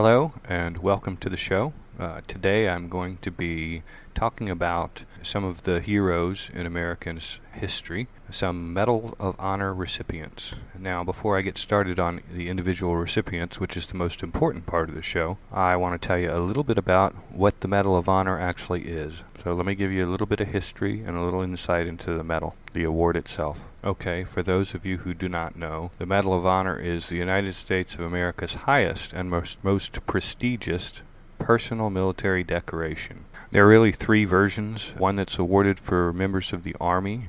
Hello, and welcome to the show. Uh, today I'm going to be talking about some of the heroes in Americans' history, some Medal of Honor recipients. Now, before I get started on the individual recipients, which is the most important part of the show, I want to tell you a little bit about what the Medal of Honor actually is. So, let me give you a little bit of history and a little insight into the medal, the award itself. Okay, for those of you who do not know, the Medal of Honor is the United States of America's highest and most, most prestigious personal military decoration. There are really three versions one that's awarded for members of the Army,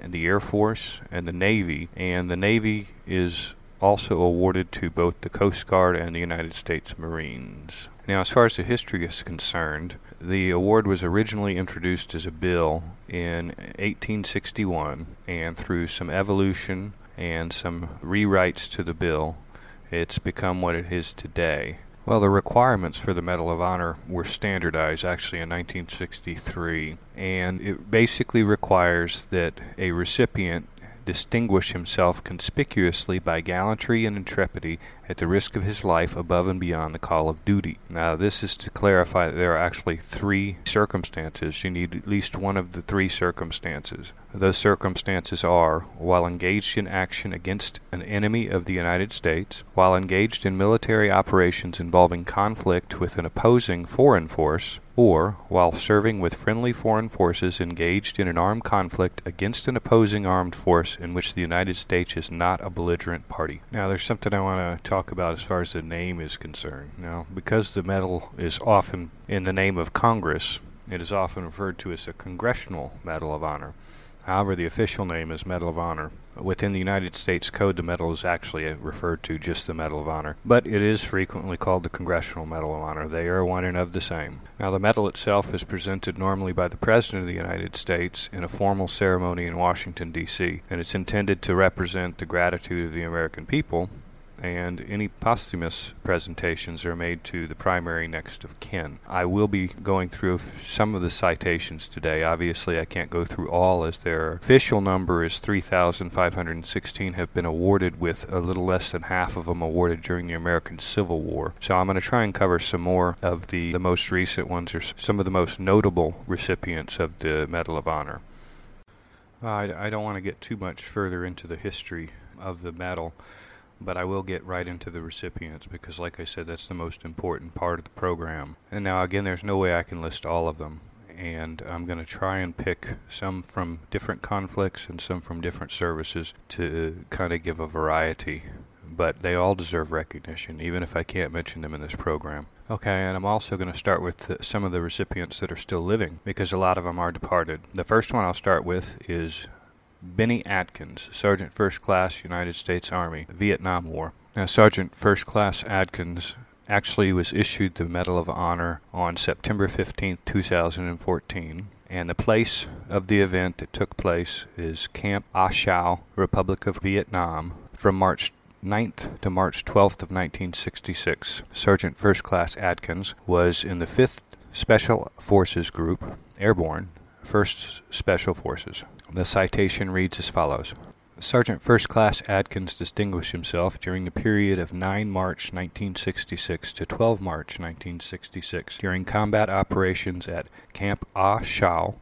and the Air Force, and the Navy. And the Navy is also awarded to both the Coast Guard and the United States Marines. Now, as far as the history is concerned, the award was originally introduced as a bill in 1861, and through some evolution and some rewrites to the bill, it's become what it is today. Well, the requirements for the Medal of Honor were standardized actually in 1963, and it basically requires that a recipient distinguish himself conspicuously by gallantry and intrepidity at the risk of his life above and beyond the call of duty. Now, this is to clarify that there are actually three circumstances. You need at least one of the three circumstances. Those circumstances are while engaged in action against an enemy of the United States, while engaged in military operations involving conflict with an opposing foreign force, or while serving with friendly foreign forces engaged in an armed conflict against an opposing armed force in which the United States is not a belligerent party. Now, there's something I want to talk about as far as the name is concerned. Now, because the medal is often in the name of Congress, it is often referred to as a Congressional Medal of Honor. However, the official name is Medal of Honor. Within the United States Code, the medal is actually uh, referred to just the Medal of Honor, but it is frequently called the Congressional Medal of Honor. They are one and of the same. Now, the medal itself is presented normally by the President of the United States in a formal ceremony in Washington, D.C., and it's intended to represent the gratitude of the American people and any posthumous presentations are made to the primary next of kin. I will be going through some of the citations today. Obviously, I can't go through all as their official number is 3,516 have been awarded with a little less than half of them awarded during the American Civil War. So I'm going to try and cover some more of the, the most recent ones or some of the most notable recipients of the Medal of Honor. I, I don't want to get too much further into the history of the medal but I will get right into the recipients because, like I said, that's the most important part of the program. And now, again, there's no way I can list all of them, and I'm going to try and pick some from different conflicts and some from different services to kind of give a variety. But they all deserve recognition, even if I can't mention them in this program. Okay, and I'm also going to start with some of the recipients that are still living because a lot of them are departed. The first one I'll start with is Bennie Adkins, Sergeant First Class, United States Army, Vietnam War. Now, Sergeant First Class Adkins actually was issued the Medal of Honor on September 15, 2014. And the place of the event that took place is Camp Ah Chau, Republic of Vietnam, from March 9th to March 12th of 1966. Sergeant First Class Adkins was in the 5th Special Forces Group, Airborne, 1st Special Forces. The citation reads as follows Sergeant First Class Adkins distinguished himself during the period of 9 March 1966 to 12 March 1966 during combat operations at Camp Ah Chau,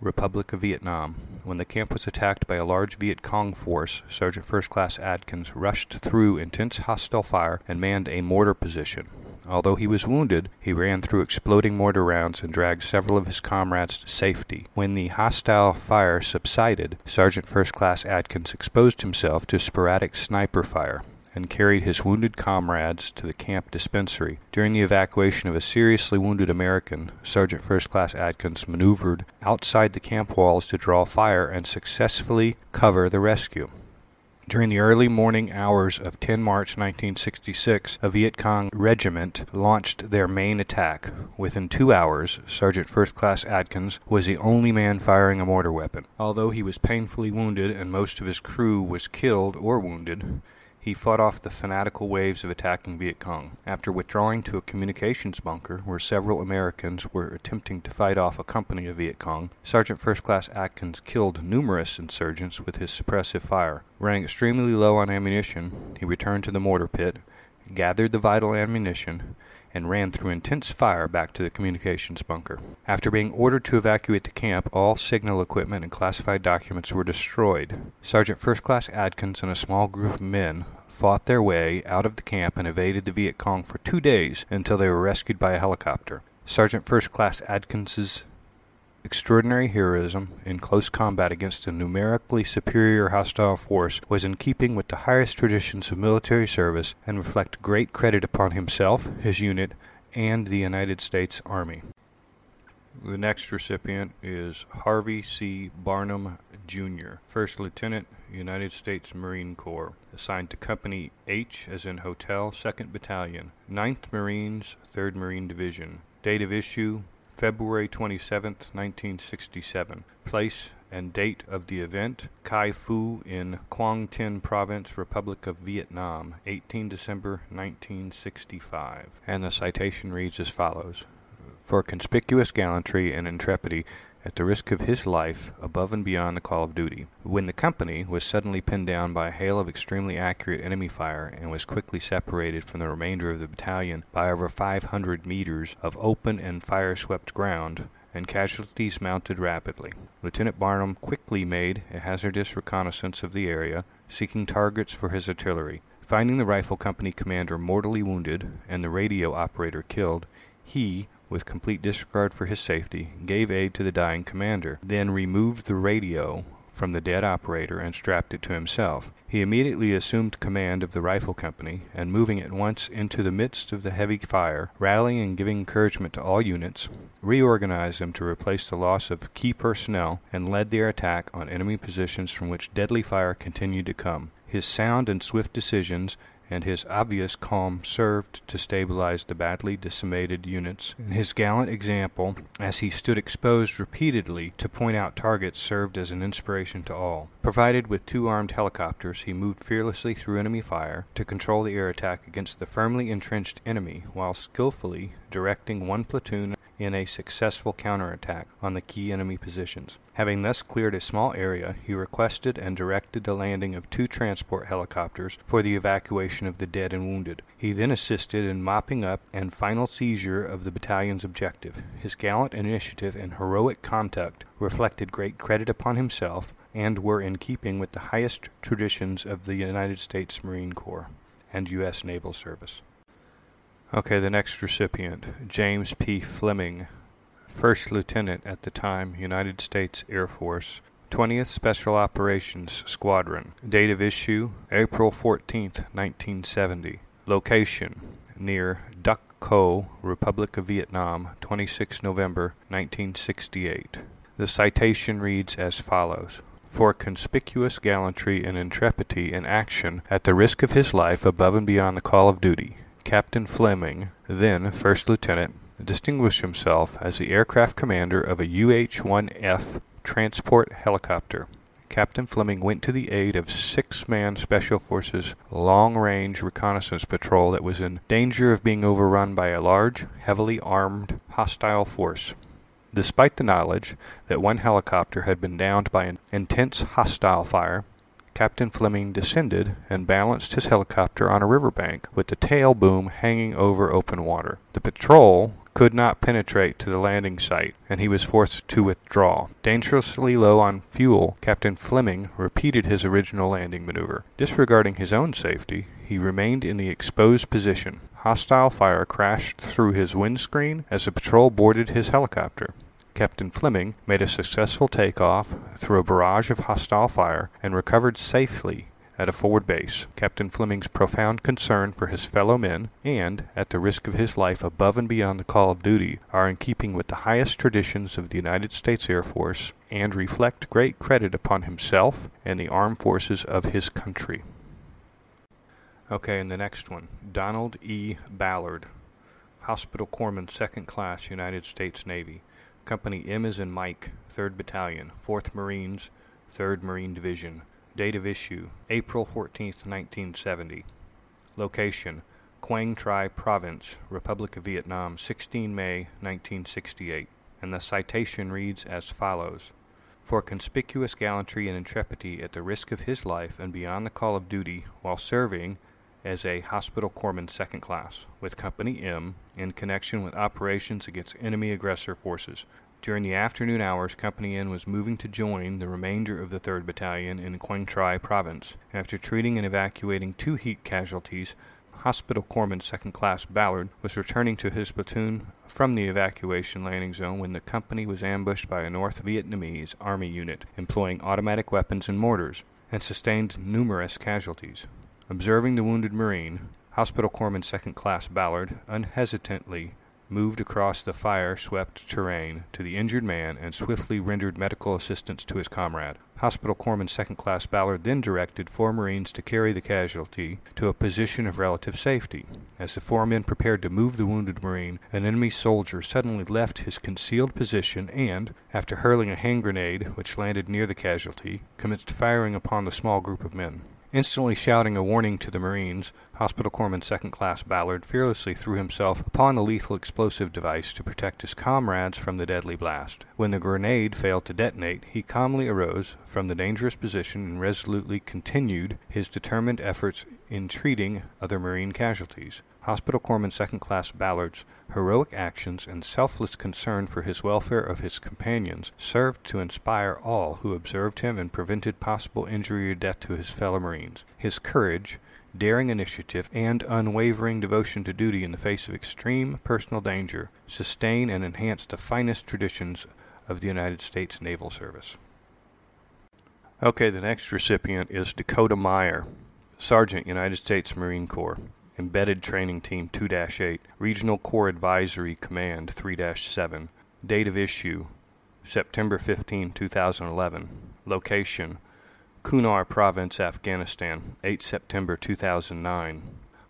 Republic of Vietnam. When the camp was attacked by a large Viet Cong force, Sergeant First Class Adkins rushed through intense hostile fire and manned a mortar position. Although he was wounded, he ran through exploding mortar rounds and dragged several of his comrades to safety. When the hostile fire subsided, Sergeant First Class Adkins exposed himself to sporadic sniper fire and carried his wounded comrades to the camp dispensary. During the evacuation of a seriously wounded American, Sergeant First Class Adkins maneuvered outside the camp walls to draw fire and successfully cover the rescue. During the early morning hours of 10 March 1966, a Viet Cong regiment launched their main attack. Within two hours, Sergeant First Class Adkins was the only man firing a mortar weapon. Although he was painfully wounded and most of his crew was killed or wounded, he fought off the fanatical waves of attacking Viet Cong. After withdrawing to a communications bunker where several Americans were attempting to fight off a company of Viet Cong, Sergeant First Class Adkins killed numerous insurgents with his suppressive fire. Running extremely low on ammunition, he returned to the mortar pit gathered the vital ammunition, and ran through intense fire back to the communications bunker. After being ordered to evacuate the camp, all signal equipment and classified documents were destroyed. Sergeant First Class Adkins and a small group of men fought their way out of the camp and evaded the Viet Cong for two days until they were rescued by a helicopter. Sergeant First Class Adkins's extraordinary heroism in close combat against a numerically superior hostile force was in keeping with the highest traditions of military service and reflect great credit upon himself, his unit, and the United States Army. The next recipient is Harvey C. Barnum, Jr., First Lieutenant, United States Marine Corps, assigned to Company H as in Hotel, 2nd Battalion, 9th Marines, 3rd Marine Division. Date of issue February 27, 1967. Place and date of the event Ky Phu in Quang Tin Province, Republic of Vietnam, 18 December 1965. And the citation reads as follows For conspicuous gallantry and intrepidity at the risk of his life above and beyond the call of duty. When the company was suddenly pinned down by a hail of extremely accurate enemy fire and was quickly separated from the remainder of the battalion by over 500 meters of open and fire swept ground, and casualties mounted rapidly. Lieutenant Barnum quickly made a hazardous reconnaissance of the area, seeking targets for his artillery. Finding the rifle company commander mortally wounded and the radio operator killed, he, with complete disregard for his safety, gave aid to the dying commander, then removed the radio from the dead operator and strapped it to himself. He immediately assumed command of the rifle company, and moving at once into the midst of the heavy fire, rallying and giving encouragement to all units, reorganized them to replace the loss of key personnel, and led their attack on enemy positions from which deadly fire continued to come. His sound and swift decisions and his obvious calm served to stabilize the badly decimated units. His gallant example, as he stood exposed repeatedly to point out targets, served as an inspiration to all. Provided with two armed helicopters, he moved fearlessly through enemy fire to control the air attack against the firmly entrenched enemy while skillfully directing one platoon in a successful counterattack on the key enemy positions. Having thus cleared a small area, he requested and directed the landing of two transport helicopters for the evacuation of the dead and wounded. He then assisted in mopping up and final seizure of the battalion's objective. His gallant initiative and heroic conduct reflected great credit upon himself and were in keeping with the highest traditions of the United States Marine Corps and U.S. Naval Service. Okay, the next recipient, James P. Fleming, First Lieutenant at the time, United States Air Force, 20th Special Operations Squadron. Date of issue, April 14, 1970. Location, near Duc Co, Republic of Vietnam, 26 November 1968. The citation reads as follows for conspicuous gallantry and intrepidity in action at the risk of his life above and beyond the call of duty. Captain Fleming, then First Lieutenant, distinguished himself as the aircraft commander of a UH-1F transport helicopter. Captain Fleming went to the aid of six-man Special Forces long-range reconnaissance patrol that was in danger of being overrun by a large, heavily armed hostile force. Despite the knowledge that one helicopter had been downed by an intense hostile fire, Captain Fleming descended and balanced his helicopter on a riverbank with the tail boom hanging over open water. The patrol could not penetrate to the landing site, and he was forced to withdraw. Dangerously low on fuel, Captain Fleming repeated his original landing maneuver. Disregarding his own safety, he remained in the exposed position. Hostile fire crashed through his windscreen as the patrol boarded his helicopter. Captain Fleming made a successful takeoff through a barrage of hostile fire and recovered safely at a forward base. Captain Fleming's profound concern for his fellow men, and, at the risk of his life above and beyond the call of duty, are in keeping with the highest traditions of the United States Air Force and reflect great credit upon himself and the armed forces of his country. Okay, and the next one Donald E. Ballard, Hospital Corpsman, Second Class, United States Navy. Company M is in Mike, 3rd Battalion, 4th Marines, 3rd Marine Division. Date of issue April 14, 1970. Location Quang Tri Province, Republic of Vietnam, 16 May 1968. And the citation reads as follows For conspicuous gallantry and intrepidity at the risk of his life and beyond the call of duty while serving as a hospital corpsman second class with Company M in connection with operations against enemy aggressor forces. During the afternoon hours, Company N was moving to join the remainder of the 3rd Battalion in Quang Tri Province. After treating and evacuating two heat casualties, Hospital Corpsman Second Class Ballard was returning to his platoon from the evacuation landing zone when the company was ambushed by a North Vietnamese Army unit employing automatic weapons and mortars and sustained numerous casualties. Observing the wounded Marine, Hospital Corpsman Second Class Ballard unhesitantly moved across the fire swept terrain to the injured man and swiftly rendered medical assistance to his comrade. Hospital Corpsman Second Class Ballard then directed four Marines to carry the casualty to a position of relative safety. As the four men prepared to move the wounded Marine, an enemy soldier suddenly left his concealed position and, after hurling a hand grenade, which landed near the casualty, commenced firing upon the small group of men. Instantly shouting a warning to the Marines, Hospital Corpsman Second Class Ballard fearlessly threw himself upon the lethal explosive device to protect his comrades from the deadly blast. When the grenade failed to detonate, he calmly arose from the dangerous position and resolutely continued his determined efforts in treating other Marine casualties. Hospital Corpsman Second Class Ballard's heroic actions and selfless concern for his welfare of his companions served to inspire all who observed him and prevented possible injury or death to his fellow Marines. His courage, daring initiative, and unwavering devotion to duty in the face of extreme personal danger sustain and enhance the finest traditions of the United States Naval Service. Okay, the next recipient is Dakota Meyer, Sergeant, United States Marine Corps. Embedded Training Team 2 8, Regional Corps Advisory Command 3 7. Date of issue September 15, 2011. Location Kunar Province, Afghanistan, 8 September 2009.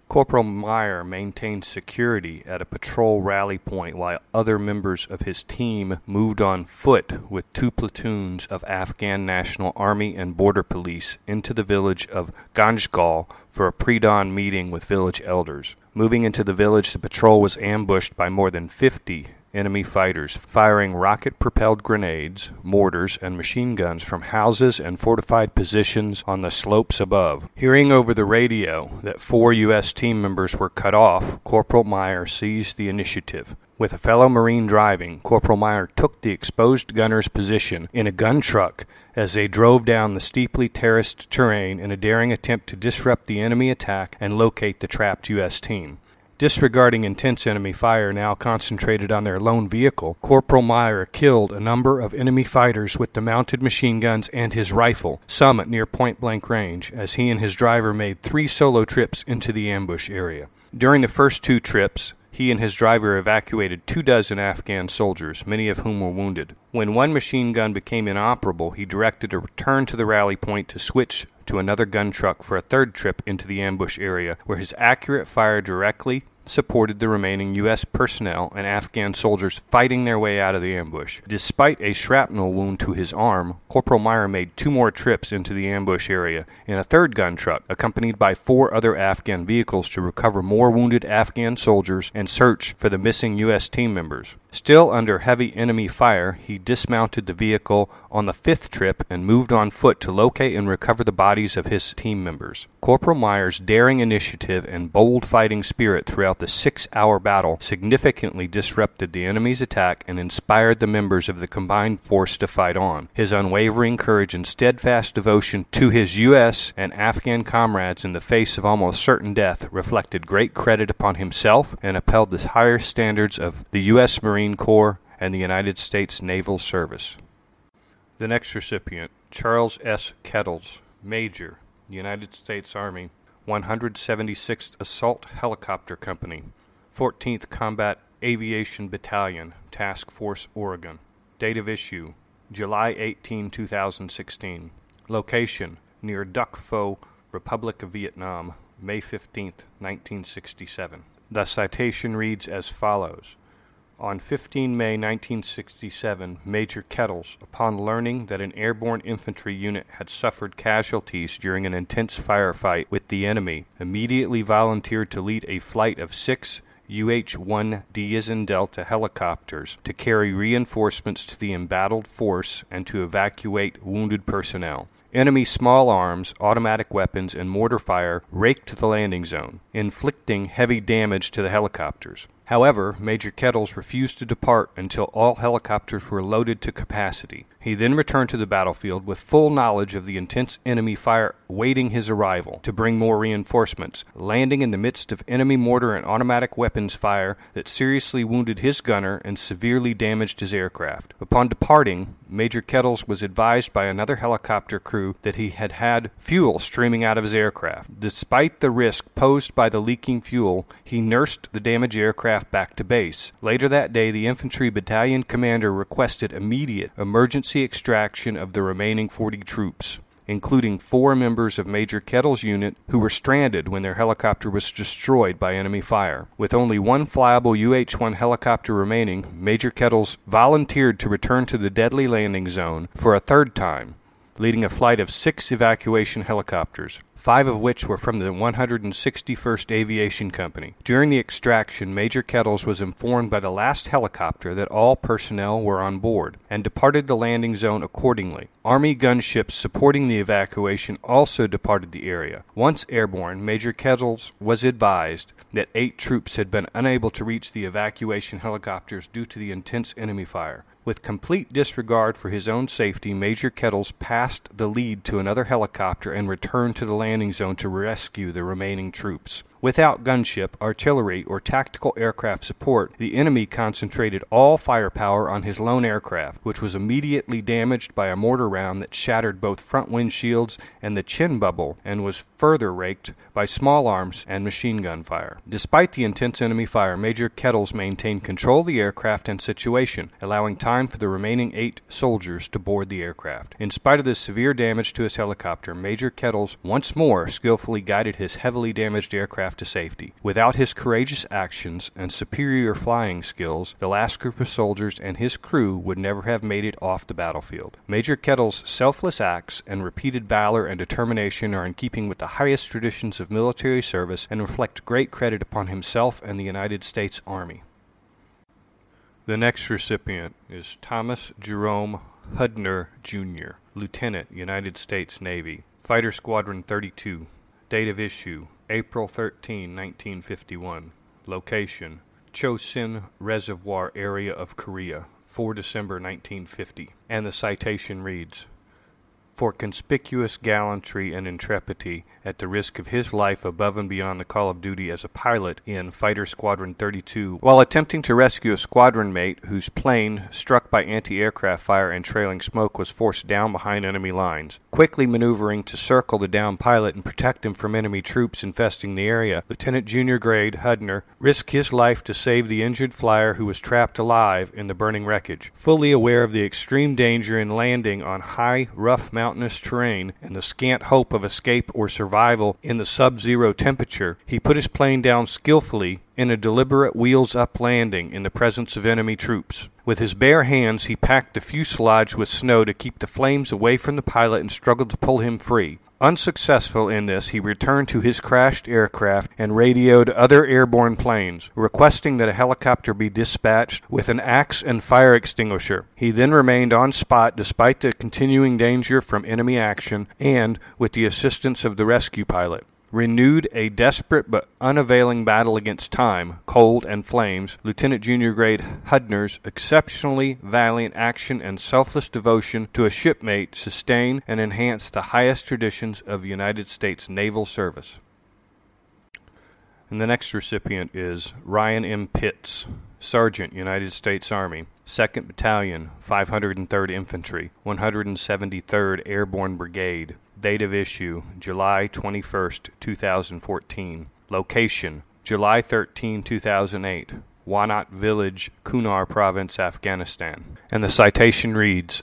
Corporal Meyer maintained security at a patrol rally point while other members of his team moved on foot with two platoons of Afghan National Army and Border Police into the village of Ganjgal for a pre dawn meeting with village elders. Moving into the village, the patrol was ambushed by more than 50 enemy fighters, firing rocket propelled grenades, mortars, and machine guns from houses and fortified positions on the slopes above. Hearing over the radio that four U.S. team members were cut off, Corporal Meyer seized the initiative. With a fellow Marine driving, Corporal Meyer took the exposed gunner's position in a gun truck as they drove down the steeply terraced terrain in a daring attempt to disrupt the enemy attack and locate the trapped U.S. team. Disregarding intense enemy fire now concentrated on their lone vehicle, Corporal Meyer killed a number of enemy fighters with the mounted machine guns and his rifle, some at near point blank range, as he and his driver made three solo trips into the ambush area. During the first two trips, he and his driver evacuated two dozen Afghan soldiers, many of whom were wounded. When one machine gun became inoperable, he directed a return to the rally point to switch to another gun truck for a third trip into the ambush area, where his accurate fire directly supported the remaining U.S. personnel and Afghan soldiers fighting their way out of the ambush. Despite a shrapnel wound to his arm, Corporal Meyer made two more trips into the ambush area in a third gun truck, accompanied by four other Afghan vehicles to recover more wounded Afghan soldiers and search for the missing U.S. team members. Still under heavy enemy fire, he dismounted the vehicle on the fifth trip and moved on foot to locate and recover the bodies of his team members. Corporal Meyer's daring initiative and bold fighting spirit throughout the six hour battle significantly disrupted the enemy's attack and inspired the members of the combined force to fight on. His unwavering courage and steadfast devotion to his U.S. and Afghan comrades in the face of almost certain death reflected great credit upon himself and upheld the higher standards of the U.S. Marine Corps and the United States Naval Service. The next recipient, Charles S. Kettles, Major, United States Army, 176th Assault Helicopter Company, 14th Combat Aviation Battalion, Task Force, Oregon. Date of issue July 18, 2016. Location near Duc Pho, Republic of Vietnam, May 15, 1967. The citation reads as follows on 15 May 1967, Major Kettles, upon learning that an airborne infantry unit had suffered casualties during an intense firefight with the enemy, immediately volunteered to lead a flight of six UH 1D as Delta helicopters to carry reinforcements to the embattled force and to evacuate wounded personnel. Enemy small arms, automatic weapons, and mortar fire raked the landing zone, inflicting heavy damage to the helicopters. However, Major Kettles refused to depart until all helicopters were loaded to capacity. He then returned to the battlefield with full knowledge of the intense enemy fire awaiting his arrival to bring more reinforcements, landing in the midst of enemy mortar and automatic weapons fire that seriously wounded his gunner and severely damaged his aircraft. Upon departing, Major Kettles was advised by another helicopter crew that he had had fuel streaming out of his aircraft. Despite the risk posed by the leaking fuel, he nursed the damaged aircraft back to base. Later that day, the infantry battalion commander requested immediate emergency extraction of the remaining 40 troops including four members of Major Kettle's unit who were stranded when their helicopter was destroyed by enemy fire. With only one flyable UH 1 helicopter remaining, Major Kettles volunteered to return to the deadly landing zone for a third time, leading a flight of six evacuation helicopters five of which were from the 161st Aviation Company. During the extraction, Major Kettles was informed by the last helicopter that all personnel were on board and departed the landing zone accordingly. Army gunships supporting the evacuation also departed the area. Once airborne, Major Kettles was advised that eight troops had been unable to reach the evacuation helicopters due to the intense enemy fire. With complete disregard for his own safety, Major Kettles passed the lead to another helicopter and returned to the landing zone to rescue the remaining troops. Without gunship, artillery, or tactical aircraft support, the enemy concentrated all firepower on his lone aircraft, which was immediately damaged by a mortar round that shattered both front windshields and the chin bubble and was further raked by small arms and machine gun fire. Despite the intense enemy fire, Major Kettles maintained control of the aircraft and situation, allowing time for the remaining eight soldiers to board the aircraft. In spite of the severe damage to his helicopter, Major Kettles once more skillfully guided his heavily damaged aircraft to safety. Without his courageous actions and superior flying skills, the last group of soldiers and his crew would never have made it off the battlefield. Major Kettle's selfless acts and repeated valor and determination are in keeping with the highest traditions of military service and reflect great credit upon himself and the United States Army. The next recipient is Thomas Jerome Hudner, Jr., Lieutenant, United States Navy, Fighter Squadron 32. Date of issue April 13, 1951. Location Chosin Reservoir area of Korea, 4 December 1950. And the citation reads For conspicuous gallantry and intrepidity at the risk of his life above and beyond the call of duty as a pilot in Fighter Squadron 32 while attempting to rescue a squadron mate whose plane, struck by anti aircraft fire and trailing smoke, was forced down behind enemy lines. Quickly maneuvering to circle the downed pilot and protect him from enemy troops infesting the area, Lieutenant Junior Grade Hudner risked his life to save the injured flyer who was trapped alive in the burning wreckage. Fully aware of the extreme danger in landing on high, rough mountainous terrain and the scant hope of escape or survival, in the sub zero temperature, he put his plane down skillfully in a deliberate wheels up landing in the presence of enemy troops. With his bare hands, he packed the fuselage with snow to keep the flames away from the pilot and struggled to pull him free. Unsuccessful in this, he returned to his crashed aircraft and radioed other airborne planes, requesting that a helicopter be dispatched with an axe and fire extinguisher. He then remained on spot despite the continuing danger from enemy action and with the assistance of the rescue pilot renewed a desperate but unavailing battle against time, cold, and flames, Lieutenant Junior Grade Hudner's exceptionally valiant action and selfless devotion to a shipmate sustain and enhance the highest traditions of United States naval service. And the next recipient is Ryan M. Pitts, Sergeant, United States Army, 2nd Battalion, 503rd Infantry, 173rd Airborne Brigade, Date of issue July 21st, 2014. Location July 13, 2008. Wanat Village, Kunar Province, Afghanistan. And the citation reads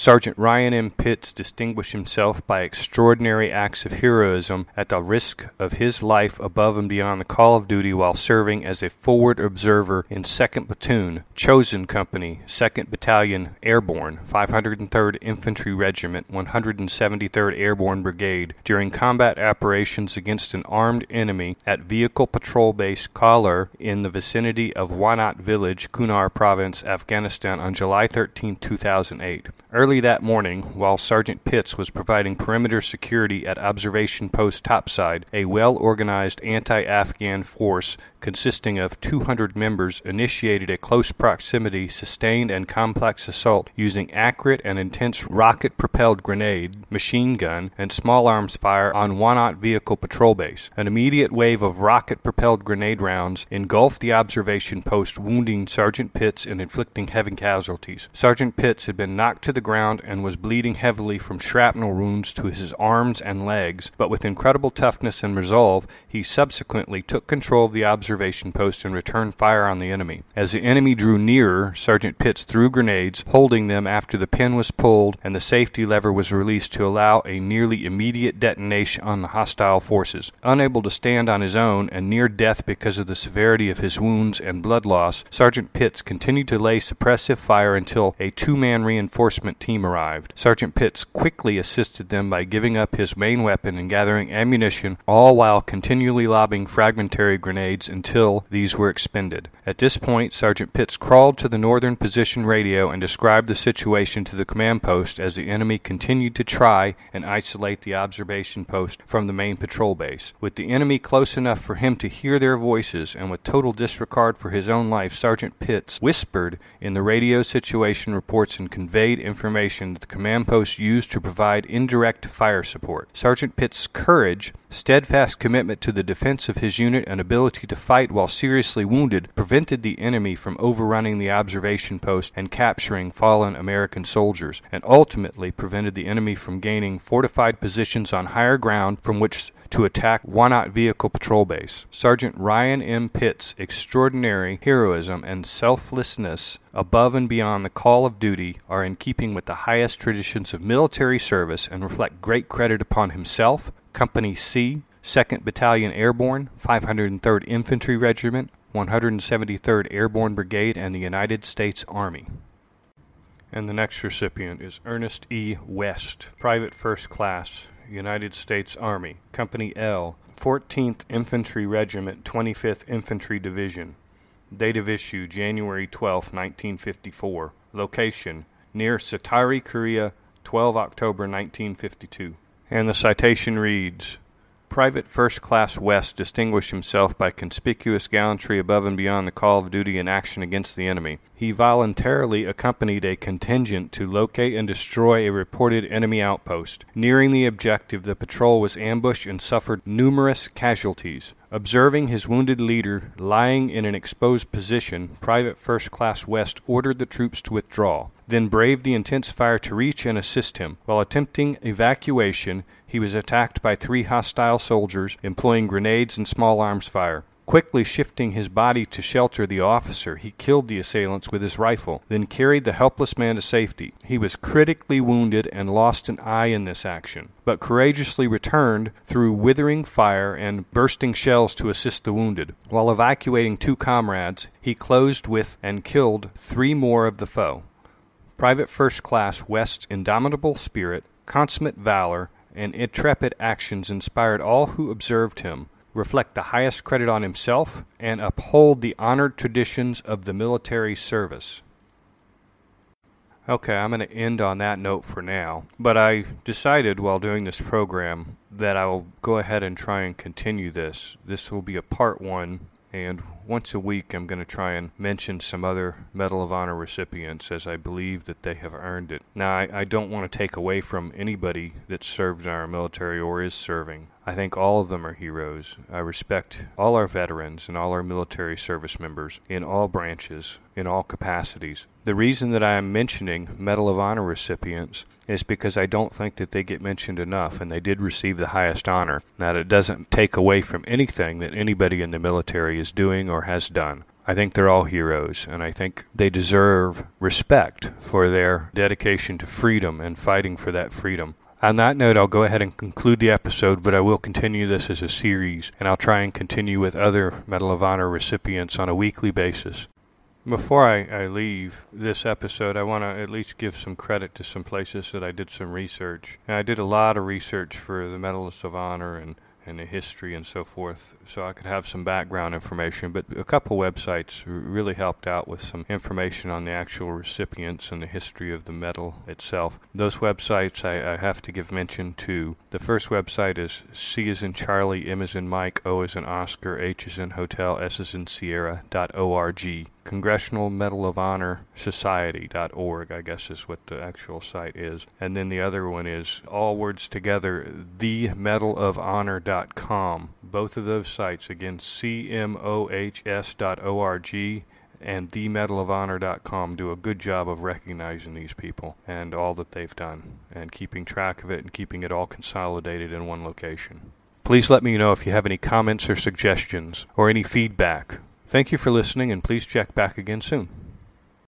Sergeant Ryan M. Pitts distinguished himself by extraordinary acts of heroism at the risk of his life above and beyond the call of duty while serving as a forward observer in 2nd Platoon, Chosen Company, 2nd Battalion, Airborne, 503rd Infantry Regiment, 173rd Airborne Brigade during combat operations against an armed enemy at Vehicle Patrol Base Kahler in the vicinity of Wanat Village, Kunar Province, Afghanistan on July 13, 2008. Early Early that morning, while Sergeant Pitts was providing perimeter security at Observation Post Topside, a well organized anti Afghan force consisting of 200 members initiated a close proximity, sustained, and complex assault using accurate and intense rocket propelled grenade, machine gun, and small arms fire on Wanat Vehicle Patrol Base. An immediate wave of rocket propelled grenade rounds engulfed the observation post, wounding Sergeant Pitts and inflicting heavy casualties. Sergeant Pitts had been knocked to the ground and was bleeding heavily from shrapnel wounds to his arms and legs, but with incredible toughness and resolve, he subsequently took control of the observation post and returned fire on the enemy. As the enemy drew nearer, Sergeant Pitts threw grenades, holding them after the pin was pulled and the safety lever was released to allow a nearly immediate detonation on the hostile forces. Unable to stand on his own and near death because of the severity of his wounds and blood loss, Sergeant Pitts continued to lay suppressive fire until a two man reinforcement team arrived. Sergeant Pitts quickly assisted them by giving up his main weapon and gathering ammunition, all while continually lobbing fragmentary grenades until these were expended. At this point, Sergeant Pitts crawled to the northern position radio and described the situation to the command post as the enemy continued to try and isolate the observation post from the main patrol base. With the enemy close enough for him to hear their voices and with total disregard for his own life, Sergeant Pitts whispered in the radio situation reports and conveyed information that the command post used to provide indirect fire support. Sergeant Pitts' courage, steadfast commitment to the defense of his unit, and ability to fight while seriously wounded prevented the enemy from overrunning the observation post and capturing fallen American soldiers, and ultimately prevented the enemy from gaining fortified positions on higher ground from which to attack Wanat Vehicle Patrol Base. Sergeant Ryan M. Pitt's extraordinary heroism and selflessness above and beyond the call of duty are in keeping with the highest traditions of military service and reflect great credit upon himself, Company C, 2nd Battalion Airborne, 503rd Infantry Regiment, 173rd Airborne Brigade, and the United States Army. And the next recipient is Ernest E. West, Private First Class, United States Army, Company L, 14th Infantry Regiment, 25th Infantry Division. Date of issue January 12, 1954. Location near Sataeri, Korea, 12 October 1952. And the citation reads Private First Class West distinguished himself by conspicuous gallantry above and beyond the call of duty in action against the enemy. He voluntarily accompanied a contingent to locate and destroy a reported enemy outpost. Nearing the objective, the patrol was ambushed and suffered numerous casualties. Observing his wounded leader lying in an exposed position, Private First Class West ordered the troops to withdraw, then braved the intense fire to reach and assist him. While attempting evacuation, he was attacked by three hostile soldiers employing grenades and small arms fire. Quickly shifting his body to shelter the officer, he killed the assailants with his rifle, then carried the helpless man to safety. He was critically wounded and lost an eye in this action, but courageously returned through withering fire and bursting shells to assist the wounded. While evacuating two comrades, he closed with and killed three more of the foe. Private First Class West's indomitable spirit, consummate valor, and intrepid actions inspired all who observed him reflect the highest credit on himself, and uphold the honored traditions of the military service. Okay, I'm going to end on that note for now, but I decided while doing this program that I will go ahead and try and continue this. This will be a part one, and once a week I'm going to try and mention some other Medal of Honor recipients as I believe that they have earned it. Now, I, I don't want to take away from anybody that served in our military or is serving. I think all of them are heroes. I respect all our veterans and all our military service members in all branches, in all capacities. The reason that I am mentioning Medal of Honor recipients is because I don't think that they get mentioned enough, and they did receive the highest honor. Now, it doesn't take away from anything that anybody in the military is doing or has done. I think they're all heroes, and I think they deserve respect for their dedication to freedom and fighting for that freedom. On that note, I'll go ahead and conclude the episode, but I will continue this as a series, and I'll try and continue with other Medal of Honor recipients on a weekly basis. Before I, I leave this episode, I want to at least give some credit to some places that I did some research. And I did a lot of research for the Medalists of Honor and and the history and so forth, so I could have some background information. But a couple websites really helped out with some information on the actual recipients and the history of the medal itself. Those websites I, I have to give mention to. The first website is C is in Charlie, M is in Mike, O is in Oscar, H is in Hotel, S is in Sierra dot org. Congressional Medal of Honor Society.org, I guess is what the actual site is. And then the other one is all words together, themedalofhonor.com. Both of those sites, again, cmohs.org and the Medal of themedalofhonor.com do a good job of recognizing these people and all that they've done and keeping track of it and keeping it all consolidated in one location. Please let me know if you have any comments or suggestions or any feedback Thank you for listening, and please check back again soon.